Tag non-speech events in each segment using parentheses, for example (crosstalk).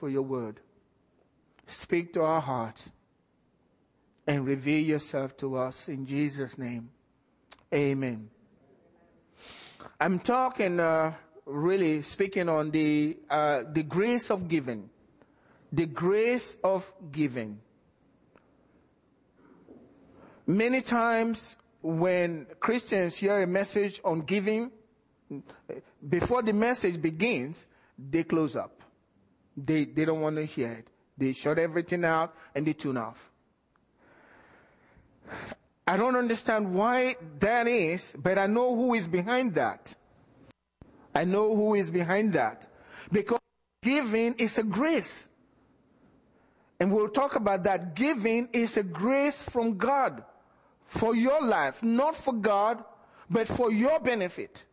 for your word. Speak to our hearts and reveal yourself to us in Jesus' name. Amen. I'm talking, uh, really speaking on the, uh, the grace of giving. The grace of giving. Many times when Christians hear a message on giving, before the message begins, they close up. They, they don't want to hear it. They shut everything out and they tune off. I don't understand why that is, but I know who is behind that. I know who is behind that. Because giving is a grace. And we'll talk about that. Giving is a grace from God for your life, not for God, but for your benefit.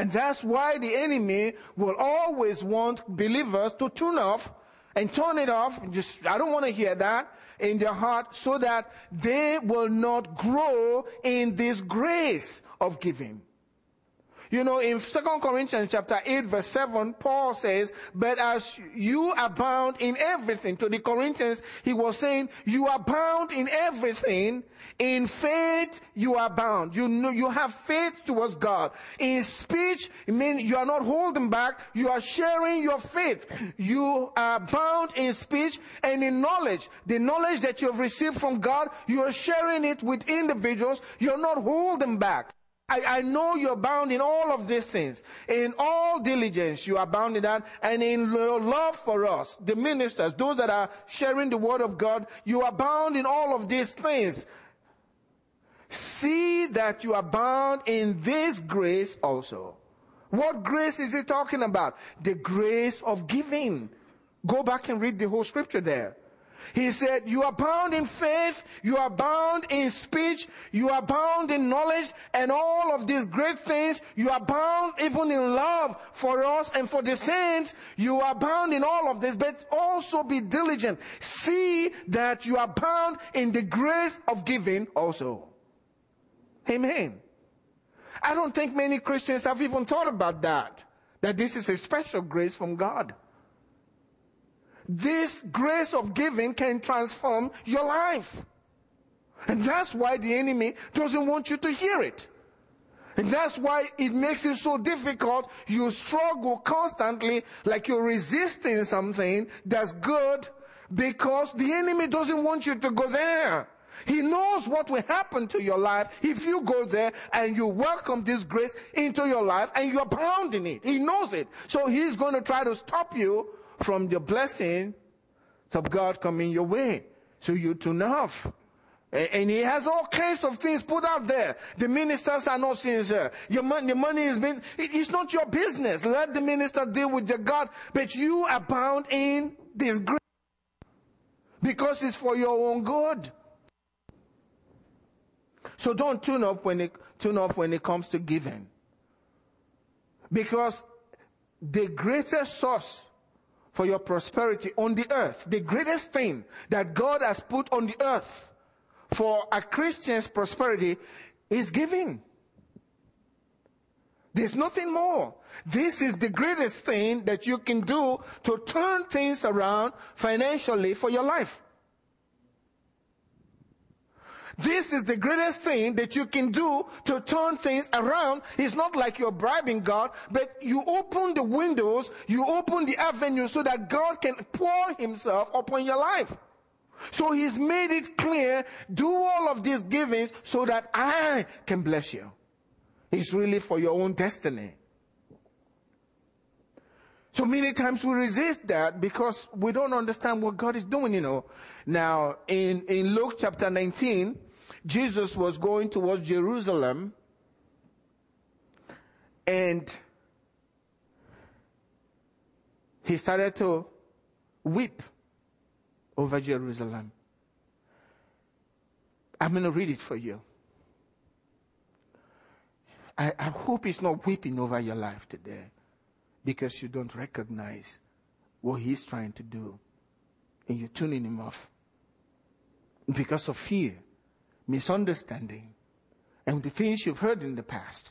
And that's why the enemy will always want believers to tune off and turn it off. Just, I don't want to hear that in their heart so that they will not grow in this grace of giving. You know, in 2 Corinthians chapter 8 verse 7, Paul says, but as you abound in everything, to the Corinthians, he was saying, you abound in everything. In faith, you are bound. You know, you have faith towards God. In speech, I mean, you are not holding back. You are sharing your faith. You are bound in speech and in knowledge. The knowledge that you have received from God, you are sharing it with individuals. You're not holding back. I, I know you're bound in all of these things. In all diligence, you are bound in that. And in your love for us, the ministers, those that are sharing the word of God, you are bound in all of these things. See that you are bound in this grace also. What grace is he talking about? The grace of giving. Go back and read the whole scripture there. He said, you are bound in faith, you are bound in speech, you are bound in knowledge, and all of these great things, you are bound even in love for us and for the saints. You are bound in all of this, but also be diligent. See that you are bound in the grace of giving also. Amen. I don't think many Christians have even thought about that. That this is a special grace from God. This grace of giving can transform your life. And that's why the enemy doesn't want you to hear it. And that's why it makes it so difficult. You struggle constantly like you're resisting something that's good because the enemy doesn't want you to go there. He knows what will happen to your life if you go there and you welcome this grace into your life and you're bound in it. He knows it. So he's going to try to stop you from the blessing of God coming your way. So you tune off. And he has all kinds of things put out there. The ministers are not sincere. Your money, the money is being, it's not your business. Let the minister deal with the God, but you are bound in this grace. Because it's for your own good. So don't tune off when it, tune off when it comes to giving. Because the greatest source for your prosperity on the earth. The greatest thing that God has put on the earth for a Christian's prosperity is giving. There's nothing more. This is the greatest thing that you can do to turn things around financially for your life. This is the greatest thing that you can do to turn things around. It's not like you're bribing God, but you open the windows, you open the avenue so that God can pour himself upon your life. So he's made it clear, do all of these givings so that I can bless you. It's really for your own destiny. So many times we resist that because we don't understand what God is doing, you know. Now, in, in Luke chapter 19, Jesus was going towards Jerusalem and he started to weep over Jerusalem. I'm going to read it for you. I, I, hope he's not weeping over your life today because you don't recognize what he's trying to do and you're tuning him off because of fear misunderstanding and the things you've heard in the past.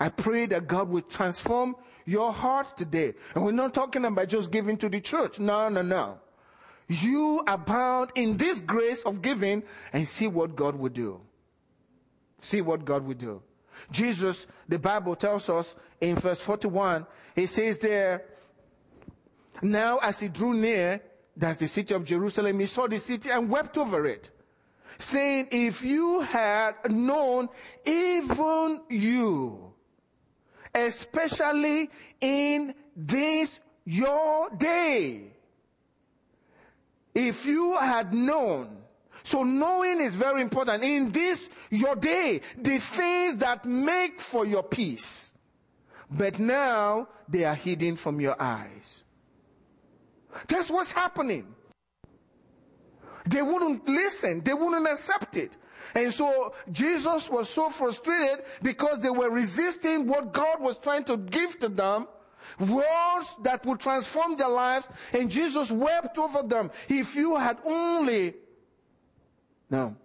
I pray that God will transform your heart today. And we're not talking about just giving to the church. No, no, no. You abound in this grace of giving and see what God will do. See what God will do. Jesus, the Bible tells us in verse 41, he says there, now as he drew near, that's the city of Jerusalem, he saw the city and wept over it, saying, if you had known even you, especially in this your day, if you had known, so knowing is very important. In this, your day, the things that make for your peace. But now they are hidden from your eyes. That's what's happening. They wouldn't listen. They wouldn't accept it. And so Jesus was so frustrated because they were resisting what God was trying to give to them. Words that would transform their lives. And Jesus wept over them. If you had only, no.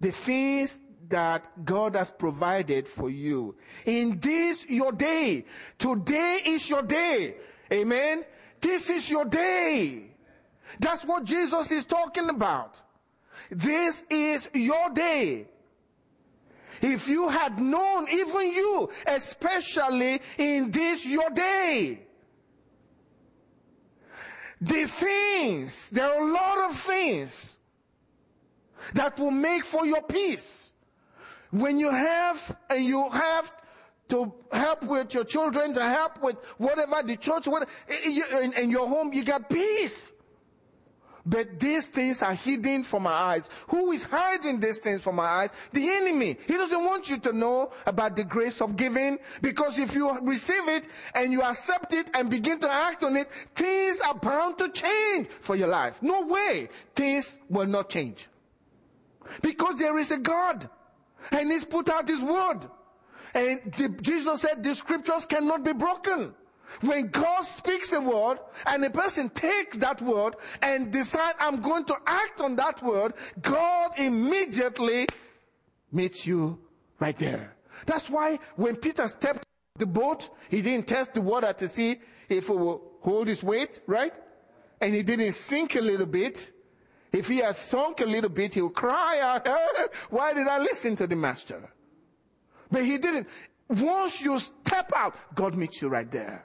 The things that God has provided for you. In this your day. Today is your day. Amen. This is your day. That's what Jesus is talking about. This is your day. If you had known, even you, especially in this your day, the things, there are a lot of things that will make for your peace. When you have, and you have to help with your children, to help with whatever the church, whatever, eh, eh, in, in your home, you got peace. But these things are hidden from our eyes. Who is hiding these things from our eyes? The enemy. He doesn't want you to know about the grace of giving because if you receive it and you accept it and begin to act on it, things are bound to change for your life. No way things will not change. Because there is a God and He's put out His word. And the, Jesus said the scriptures cannot be broken. When God speaks a word and a person takes that word and decide I'm going to act on that word, God immediately meets you right there. That's why when Peter stepped the boat, he didn't test the water to see if it will hold his weight, right? And he didn't sink a little bit. If he had sunk a little bit, he would cry out, (laughs) why did I listen to the master? But he didn't. Once you step out, God meets you right there.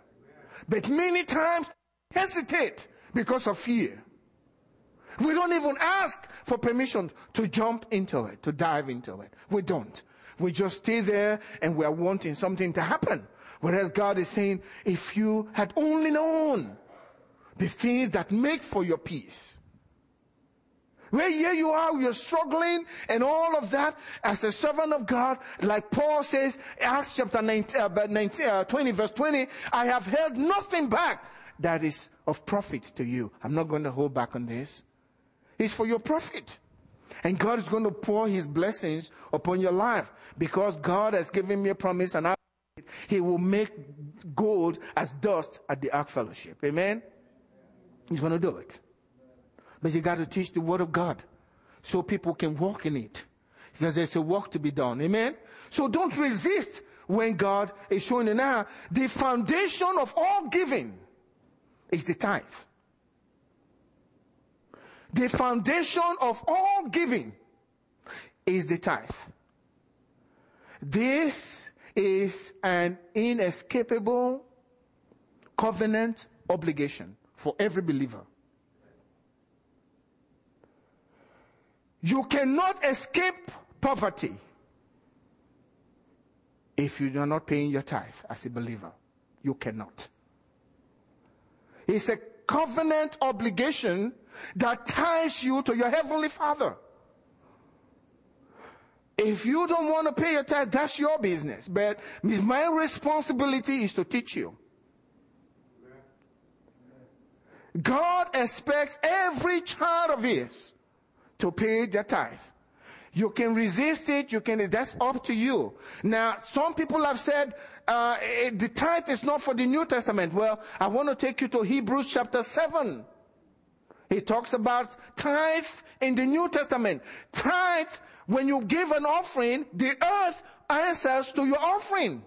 But many times hesitate because of fear. We don't even ask for permission to jump into it, to dive into it. We don't. We just stay there and we are wanting something to happen. Whereas God is saying, if you had only known the things that make for your peace, where here you are, you're struggling and all of that as a servant of God, like Paul says, Acts chapter 19, uh, 19 uh, 20 verse 20, I have held nothing back that is of profit to you. I'm not going to hold back on this. It's for your profit. And God is going to pour his blessings upon your life because God has given me a promise and I, he will make gold as dust at the ark fellowship. Amen. He's going to do it. But you got to teach the word of God so people can walk in it. Because there's a work to be done. Amen? So don't resist when God is showing you now. The foundation of all giving is the tithe. The foundation of all giving is the tithe. This is an inescapable covenant obligation for every believer. You cannot escape poverty if you are not paying your tithe as a believer. You cannot. It's a covenant obligation that ties you to your heavenly father. If you don't want to pay your tithe, that's your business. But my responsibility is to teach you. God expects every child of his to pay their tithe. You can resist it. You can, that's up to you. Now, some people have said, uh, eh, the tithe is not for the New Testament. Well, I want to take you to Hebrews chapter 7. He talks about tithe in the New Testament. Tithe, when you give an offering, the earth answers to your offering.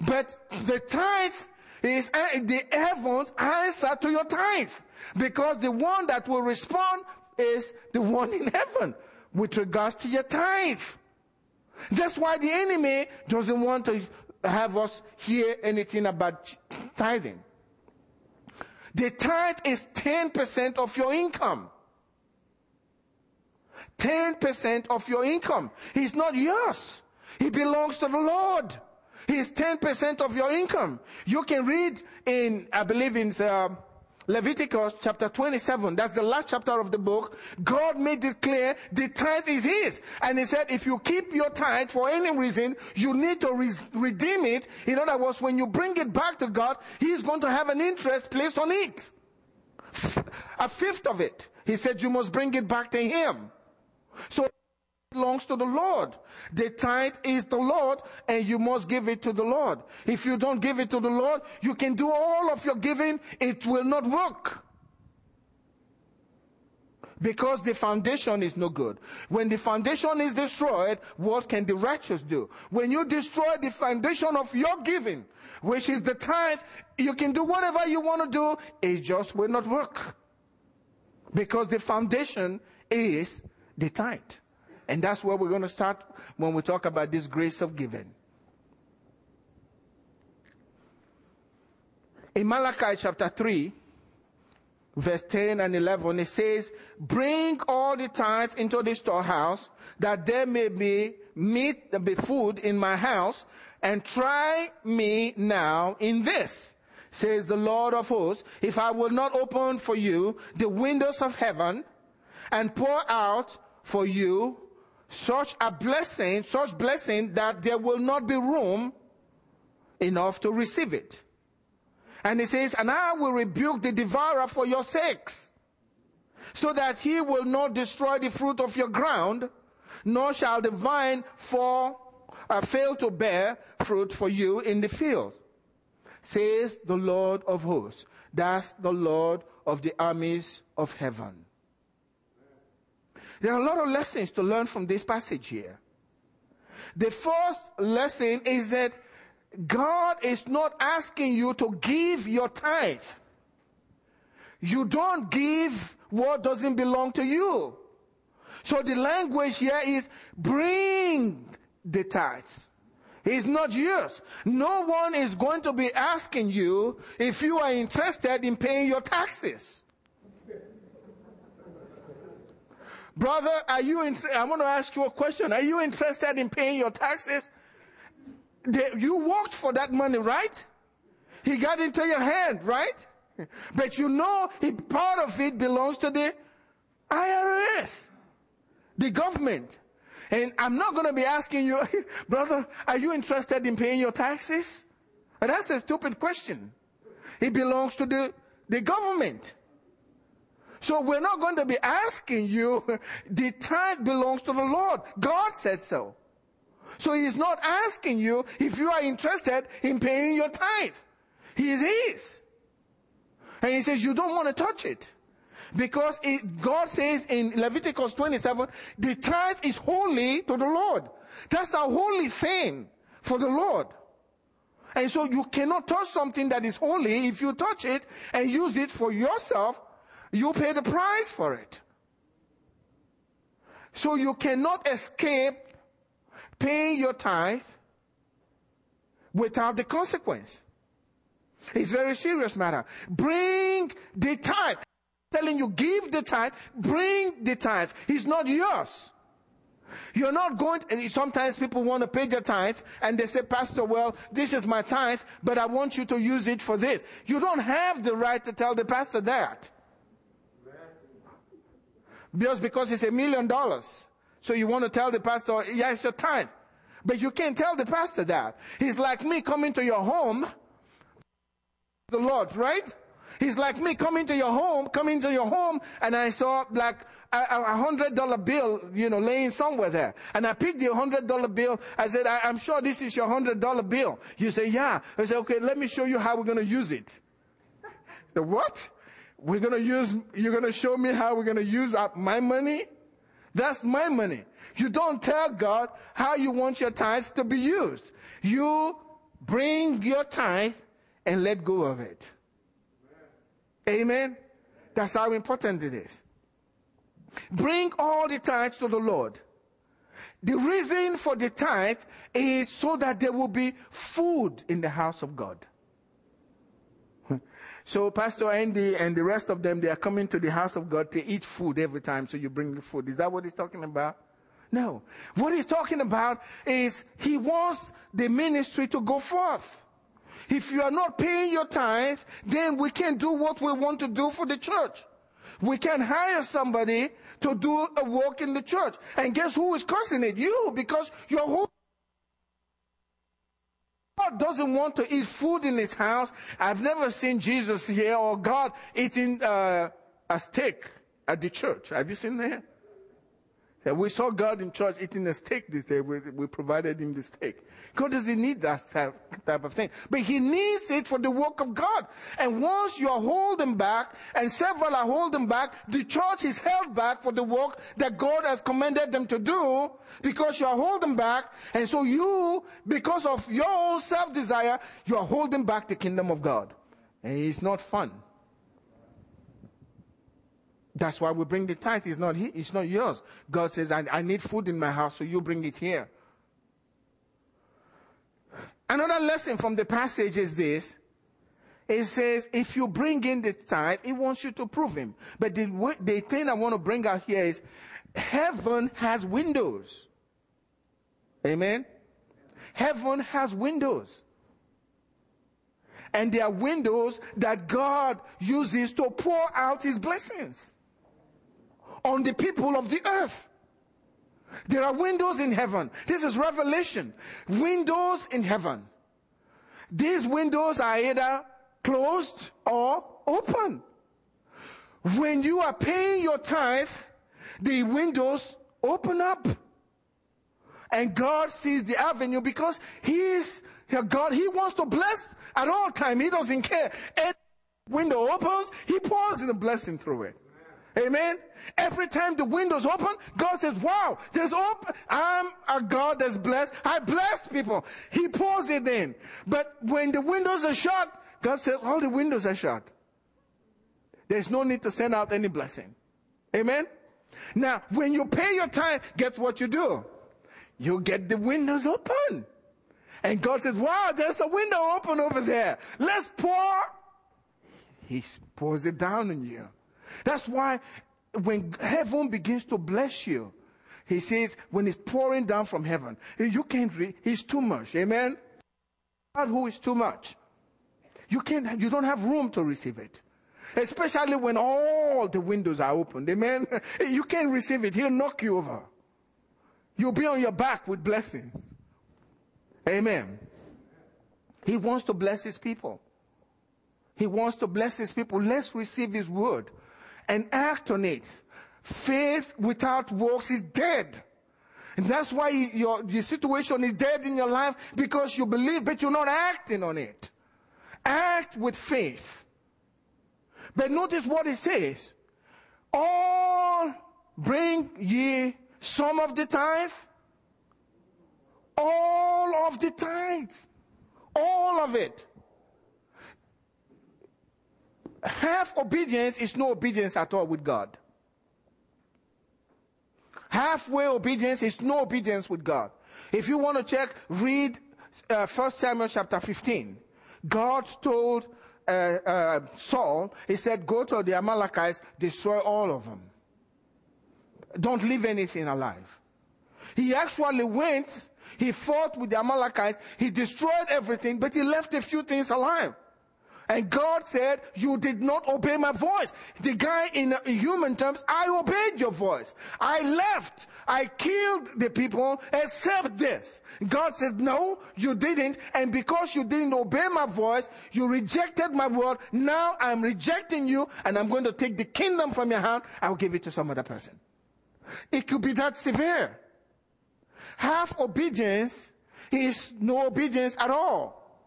But the tithe is uh, the heavens answer to your tithe. Because the one that will respond is the one in heaven with regards to your tithe. That's why the enemy doesn't want to have us hear anything about tithing. The tithe is 10% of your income. 10% of your income. It's not yours. It belongs to the Lord. He's 10% of your income. You can read in, I believe in uh, Leviticus chapter 27. That's the last chapter of the book. God made it clear the tithe is His. And He said, if you keep your tithe for any reason, you need to re- redeem it. In other words, when you bring it back to God, He's going to have an interest placed on it. A fifth of it. He said, you must bring it back to Him. So belongs to the Lord. The tithe is the Lord and you must give it to the Lord. If you don't give it to the Lord, you can do all of your giving. It will not work. Because the foundation is no good. When the foundation is destroyed, what can the righteous do? When you destroy the foundation of your giving, which is the tithe, you can do whatever you want to do, it just will not work. Because the foundation is the tithe. And that's where we're going to start when we talk about this grace of giving. In Malachi chapter 3, verse 10 and 11, it says, Bring all the tithes into the storehouse, that there may be meat, be food in my house, and try me now in this, says the Lord of hosts, if I will not open for you the windows of heaven and pour out for you such a blessing, such blessing that there will not be room enough to receive it. And he says, and I will rebuke the devourer for your sakes, so that he will not destroy the fruit of your ground, nor shall the vine fall, uh, fail to bear fruit for you in the field, says the Lord of hosts. That's the Lord of the armies of heaven. There are a lot of lessons to learn from this passage here. The first lesson is that God is not asking you to give your tithe. You don't give what doesn't belong to you. So the language here is bring the tithes. It's not yours. No one is going to be asking you if you are interested in paying your taxes. Brother, are you, in, I want to ask you a question. Are you interested in paying your taxes? you worked for that money, right? He got into your hand, right? But you know, he, part of it belongs to the IRS, the government. And I'm not going to be asking you, (laughs) brother, are you interested in paying your taxes? that's a stupid question. It belongs to the, the government. So we're not going to be asking you, (laughs) the tithe belongs to the Lord. God said so. So he's not asking you if you are interested in paying your tithe. He is his. And he says you don't want to touch it. Because it, God says in Leviticus 27, the tithe is holy to the Lord. That's a holy thing for the Lord. And so you cannot touch something that is holy. If you touch it and use it for yourself, you pay the price for it. So you cannot escape paying your tithe without the consequence. It's very serious matter. Bring the tithe. Telling you, give the tithe, bring the tithe. It's not yours. You're not going to, sometimes people want to pay their tithe and they say, Pastor, well, this is my tithe, but I want you to use it for this. You don't have the right to tell the pastor that. Just because it's a million dollars. So you want to tell the pastor, yeah, it's your tithe. But you can't tell the pastor that. He's like me coming to your home, the Lord, right? He's like me coming to your home, coming to your home, and I saw like a, hundred dollar bill, you know, laying somewhere there. And I picked the hundred dollar bill. I said, I, am sure this is your hundred dollar bill. You say, yeah. I said, okay, let me show you how we're going to use it. (laughs) The what? We're going to use, you're going to show me how we're going to use up my money? That's my money. You don't tell God how you want your tithes to be used. You bring your tithe and let go of it. Amen. That's how important it is. Bring all the tithes to the Lord. The reason for the tithe is so that there will be food in the house of God. So Pastor Andy and the rest of them, they are coming to the house of God to eat food every time. So you bring food. Is that what he's talking about? No. What he's talking about is he wants the ministry to go forth. If you are not paying your tithe, then we can't do what we want to do for the church. We can hire somebody to do a work in the church. And guess who is causing it? You, because your whole God doesn't want to eat food in his house. I've never seen Jesus here or God eating uh, a steak at the church. Have you seen that? We saw God in church eating a steak this day. We, we provided him the steak. God doesn't need that type, type of thing. But he needs it for the work of God. And once you are holding back, and several are holding back, the church is held back for the work that God has commanded them to do because you are holding back. And so you, because of your own self-desire, you are holding back the kingdom of God. And it's not fun. That's why we bring the tithe. It's not, it's not yours. God says, I, I need food in my house, so you bring it here. Another lesson from the passage is this. It says, if you bring in the tithe, it wants you to prove him. But the, the thing I want to bring out here is, heaven has windows. Amen? Heaven has windows. And there are windows that God uses to pour out his blessings on the people of the earth. There are windows in heaven. This is revelation. Windows in heaven. These windows are either closed or open. When you are paying your tithe, the windows open up. And God sees the avenue because He is God. He wants to bless at all time. He doesn't care. And window opens, He pours in a blessing through it. Amen. Every time the windows open, God says, wow, there's open. I'm a God that's blessed. I bless people. He pours it in. But when the windows are shut, God says, all the windows are shut. There's no need to send out any blessing. Amen. Now, when you pay your time, guess what you do? You get the windows open. And God says, wow, there's a window open over there. Let's pour. He pours it down on you. That's why when heaven begins to bless you, he says, when it's pouring down from heaven, you can't read, he's too much. Amen? God who is too much. You can't, you don't have room to receive it. Especially when all the windows are open. Amen? (laughs) You can't receive it. He'll knock you over. You'll be on your back with blessings. Amen. He wants to bless his people. He wants to bless his people. Let's receive his word and act on it. Faith without works is dead. And that's why your, your situation is dead in your life because you believe, but you're not acting on it. Act with faith. But notice what it says. All bring ye some of the tithe. All of the tithe. All of it half obedience is no obedience at all with God. Halfway obedience is no obedience with God. If you want to check, read uh, 1 Samuel chapter 15. God told uh, uh, Saul, he said, go to the Amalekites, destroy all of them. Don't leave anything alive. He actually went, he fought with the Amalekites, he destroyed everything, but he left a few things alive. And God said, you did not obey my voice. The guy in human terms, I obeyed your voice. I left. I killed the people except this. God says, no, you didn't. And because you didn't obey my voice, you rejected my word. Now I'm rejecting you and I'm going to take the kingdom from your hand. I'll give it to some other person. It could be that severe. Half obedience is no obedience at all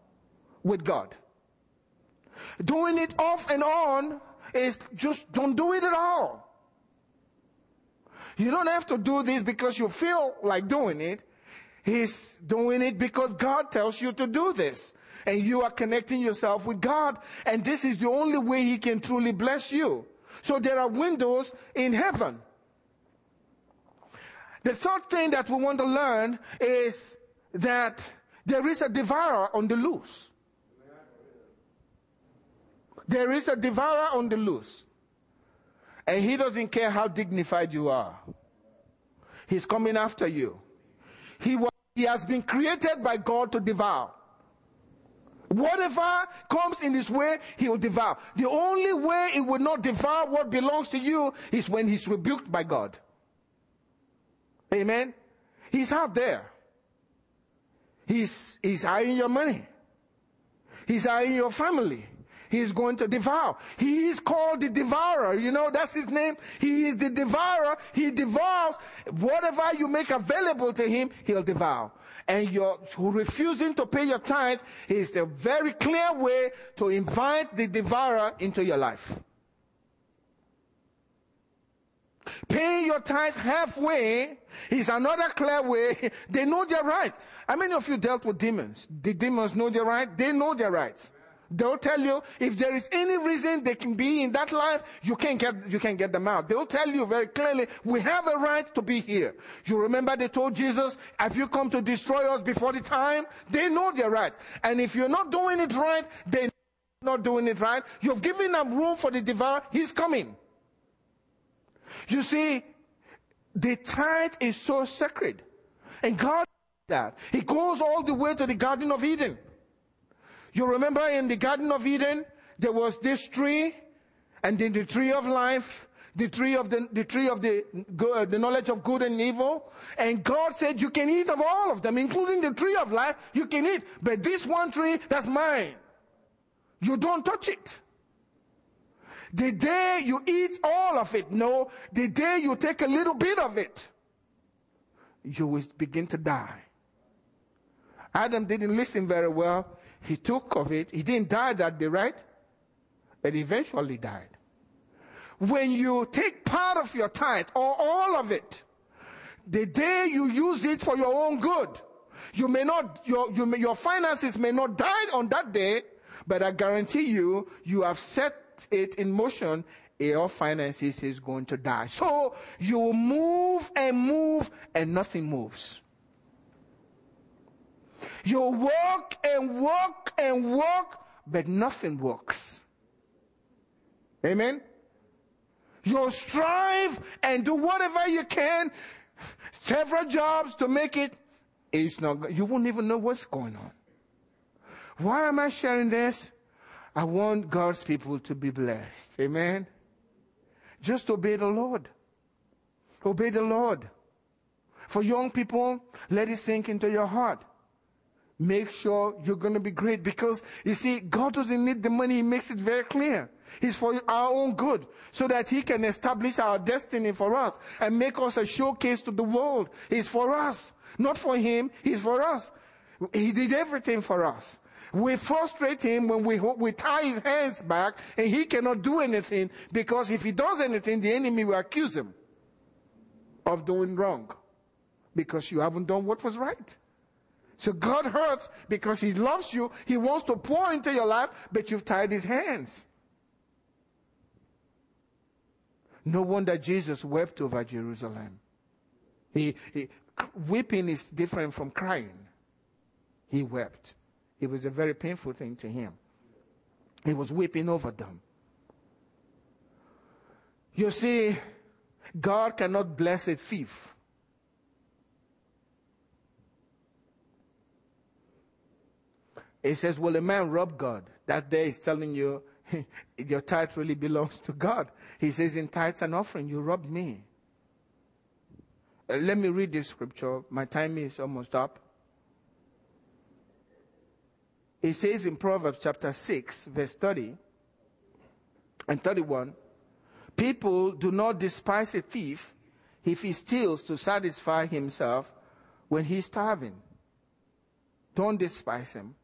with God. Doing it off and on is just don't do it at all. You don't have to do this because you feel like doing it. He's doing it because God tells you to do this. And you are connecting yourself with God. And this is the only way He can truly bless you. So there are windows in heaven. The third thing that we want to learn is that there is a devourer on the loose. There is a devourer on the loose. And he doesn't care how dignified you are. He's coming after you. He, was, he has been created by God to devour. Whatever comes in his way, he will devour. The only way he will not devour what belongs to you is when he's rebuked by God. Amen. He's out there. He's, he's eyeing your money. He's eyeing your family. He's going to devour. He is called the devourer. You know, that's his name. He is the devourer. He devours whatever you make available to him, he'll devour. And you're refusing to pay your tithe is a very clear way to invite the devourer into your life. Paying your tithe halfway is another clear way. (laughs) They know their rights. How many of you dealt with demons? The demons know their right. They know their rights. They'll tell you if there is any reason they can be in that life, you can't get, you can get them out. They'll tell you very clearly, we have a right to be here. You remember they told Jesus, have you come to destroy us before the time? They know their rights. And if you're not doing it right, they're not doing it right. You've given them room for the devourer. He's coming. You see, the tithe is so sacred. And God that. He goes all the way to the Garden of Eden. You remember in the Garden of Eden, there was this tree, and then the tree of life, the tree of the, the tree of the, good, uh, the knowledge of good and evil. And God said, you can eat of all of them, including the tree of life, you can eat. But this one tree, that's mine. You don't touch it. The day you eat all of it, no, the day you take a little bit of it, you will begin to die. Adam didn't listen very well. He took of it. He didn't die that day, right? But eventually died. When you take part of your tithe or all of it, the day you use it for your own good, you may not, your, you may, your finances may not die on that day, but I guarantee you, you have set it in motion your finances is going to die. So you move and move and nothing moves. You walk and walk and walk, but nothing works. Amen? You strive and do whatever you can, several jobs to make it. It's not, you won't even know what's going on. Why am I sharing this? I want God's people to be blessed. Amen? Just obey the Lord. Obey the Lord. For young people, let it sink into your heart make sure you're going to be great because you see, God doesn't need the money. He makes it very clear. It's for our own good so that he can establish our destiny for us and make us a showcase to the world. It's for us, not for him. He's for us. He did everything for us. We frustrate him when we, we tie his hands back and he cannot do anything because if he does anything, the enemy will accuse him of doing wrong because you haven't done what was right. So God hurts because He loves you. He wants to pour into your life, but you've tied His hands. No wonder Jesus wept over Jerusalem. He, he, weeping is different from crying. He wept. It was a very painful thing to him. He was weeping over them. You see, God cannot bless a thief. He says, Will a man rob God? That day he's telling you (laughs) your tithe really belongs to God. He says, In tithes and offering, you robbed me. Uh, let me read this scripture. My time is almost up. It says in Proverbs chapter 6, verse 30 and 31 People do not despise a thief if he steals to satisfy himself when he's starving. Don't despise him.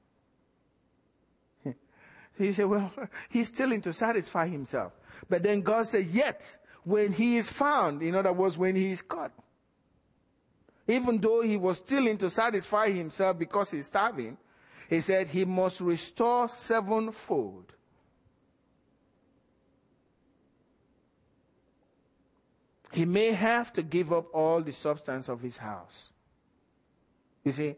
He said, well, (laughs) he's stealing to satisfy himself. But then God said, yet when he is found, in other words, when he is caught, even though he was stealing to satisfy himself because he's starving, he said he must restore sevenfold. He may have to give up all the substance of his house. You see,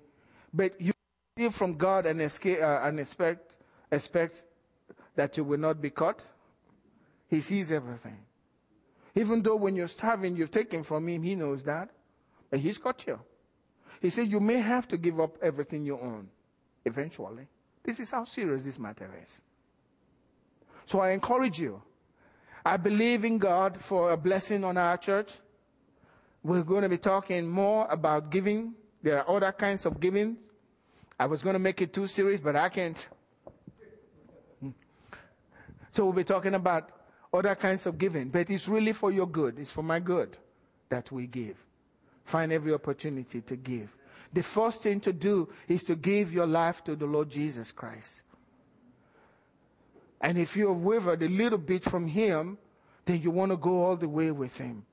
but you steal from God and, escape, uh, and expect, expect that you will not be caught. He sees everything. Even though when you're starving, you've taken from him, he knows that. But he's got you. He said you may have to give up everything you own eventually. This is how serious this matter is. So I encourage you. I believe in God for a blessing on our church. We're going to be talking more about giving. There are other kinds of giving. I was going to make it too serious, but I can't. So we'll be talking about other kinds of giving, but it's really for your good. It's for my good that we give. Find every opportunity to give. The first thing to do is to give your life to the Lord Jesus Christ. And if you have wavered a little bit from Him, then you want to go all the way with Him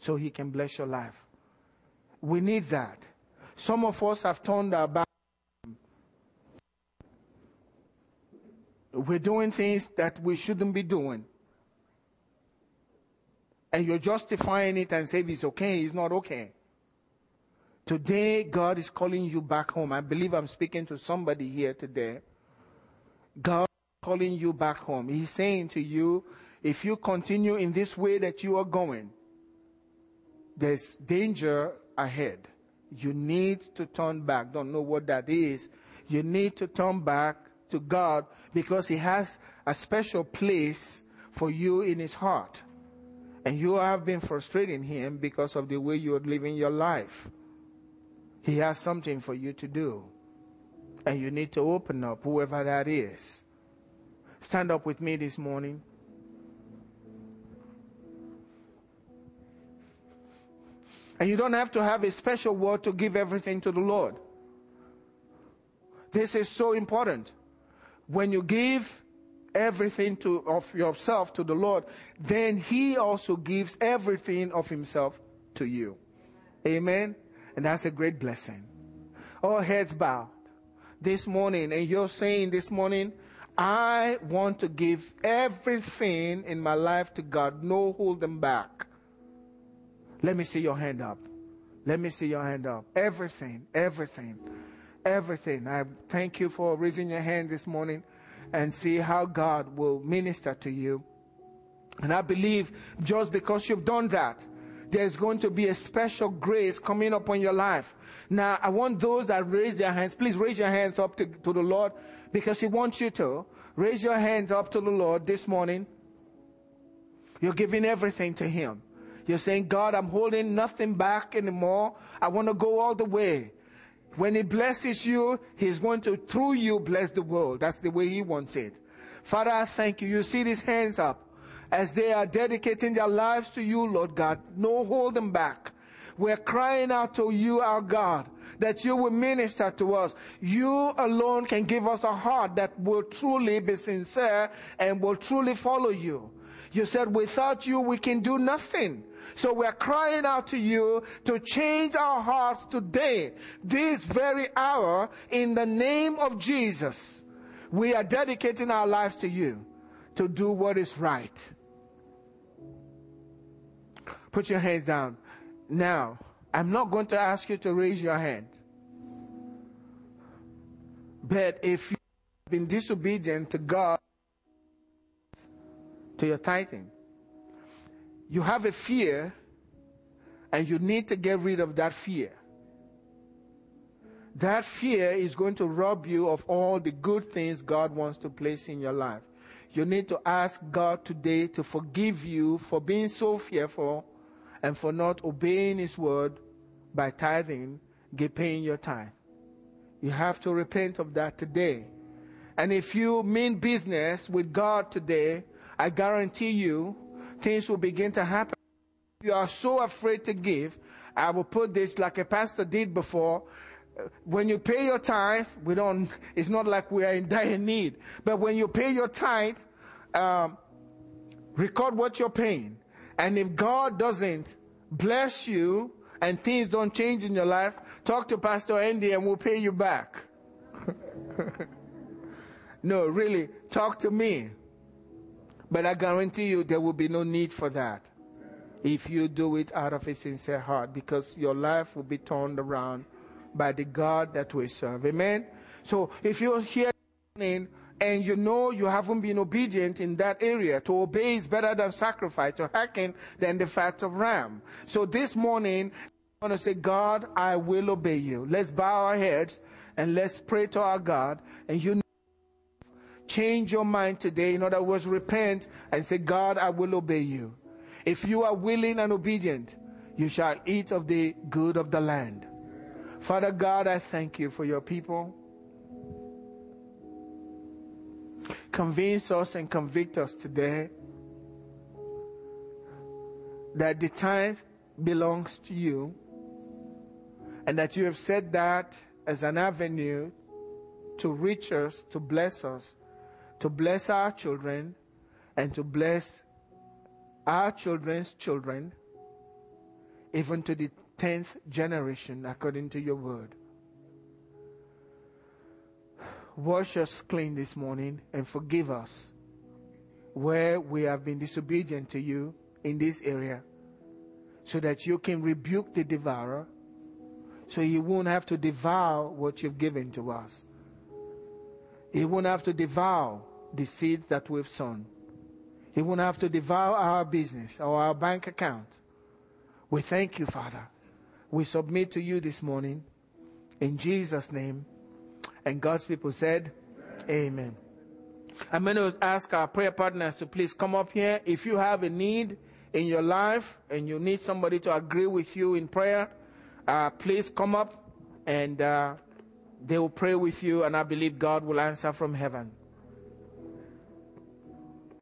so He can bless your life. We need that. Some of us have turned our back. We're doing things that we shouldn't be doing and you're justifying it and saying it's okay, it's not okay. Today, God is calling you back home. I believe I'm speaking to somebody here today. God is calling you back home. He's saying to you, if you continue in this way that you are going, there's danger ahead. You need to turn back. Don't know what that is. You need to turn back to God because He has a special place for you in His heart. And you have been frustrating him because of the way you're living your life. He has something for you to do. And you need to open up, whoever that is. Stand up with me this morning. And you don't have to have a special word to give everything to the Lord. This is so important. When you give, everything to, of yourself to the Lord, then He also gives everything of Himself to you. Amen. And that's a great blessing. All heads bowed this morning, and you're saying this morning, I want to give everything in my life to God, no holding back. Let me see your hand up. Let me see your hand up. Everything, everything, everything. I thank you for raising your hand this morning and see how God will minister to you. And I believe just because you've done that, there's going to be a special grace coming upon your life. Now, I want those that raise their hands, please raise your hands up to, to the Lord because He wants you to. Raise your hands up to the Lord this morning. You're giving everything to Him. You're saying, God, I'm holding nothing back anymore. I want to go all the way. When He blesses you, He's going to, through you, bless the world. That's the way He wants it. Father, I thank you. You see these hands up as they are dedicating their lives to you, Lord God. No hold them back. We're crying out to you, our God, that you will minister to us. You alone can give us a heart that will truly be sincere and will truly follow you. You said without you we can do nothing. So we're crying out to you to change our hearts today, this very hour, in the name of Jesus. We are dedicating our lives to you to do what is right. Put your hands down. Now, I'm not going to ask you to raise your hand. But if you've been disobedient to God, to your tithing, you have a fear and you need to get rid of that fear. That fear is going to rob you of all the good things God wants to place in your life. You need to ask God today to forgive you for being so fearful and for not obeying His word by tithing, paying your time. You have to repent of that today. And if you mean business with God today, I guarantee you things will begin to happen. If you are so afraid to give, I will put this like a pastor did before. When you pay your tithe, we don't, it's not like we are in dire need. But when you pay your tithe, um, record what you're paying. And if God doesn't bless you and things don't change in your life, talk to Pastor Andy and we'll pay you back. (laughs) no, really, talk to me. But I guarantee you there will be no need for that if you do it out of a sincere heart because your life will be turned around by the God that we serve. Amen? So if you're here and you know you haven't been obedient in that area, to obey is better than sacrifice, to hearken than the fat of ram. So this morning, I want to say, God, I will obey you. Let's bow our heads and let's pray to our God. And you change your mind today. In other words, repent and say, God, I will obey you. If you are willing and obedient, you shall eat of the good of the land. Father God, I thank you for your people. Convince us and convict us today that the tithe belongs to you and that you have said that as an avenue to reach us, to bless us, to bless our children, and to bless our children's children, even to the tenth generation, according to your word. Wash us clean this morning and forgive us where we have been disobedient to you in this area, so that you can rebuke the devourer, so he won't have to devour what you've given to us. He won't have to devour the seeds that we've sown. He won't have to devour our business or our bank account. We thank you, Father. We submit to you this morning in Jesus' name. And God's people said, Amen. I'm going to ask our prayer partners to please come up here. If you have a need in your life and you need somebody to agree with you in prayer, uh, please come up and uh, they will pray with you, and I believe God will answer from heaven.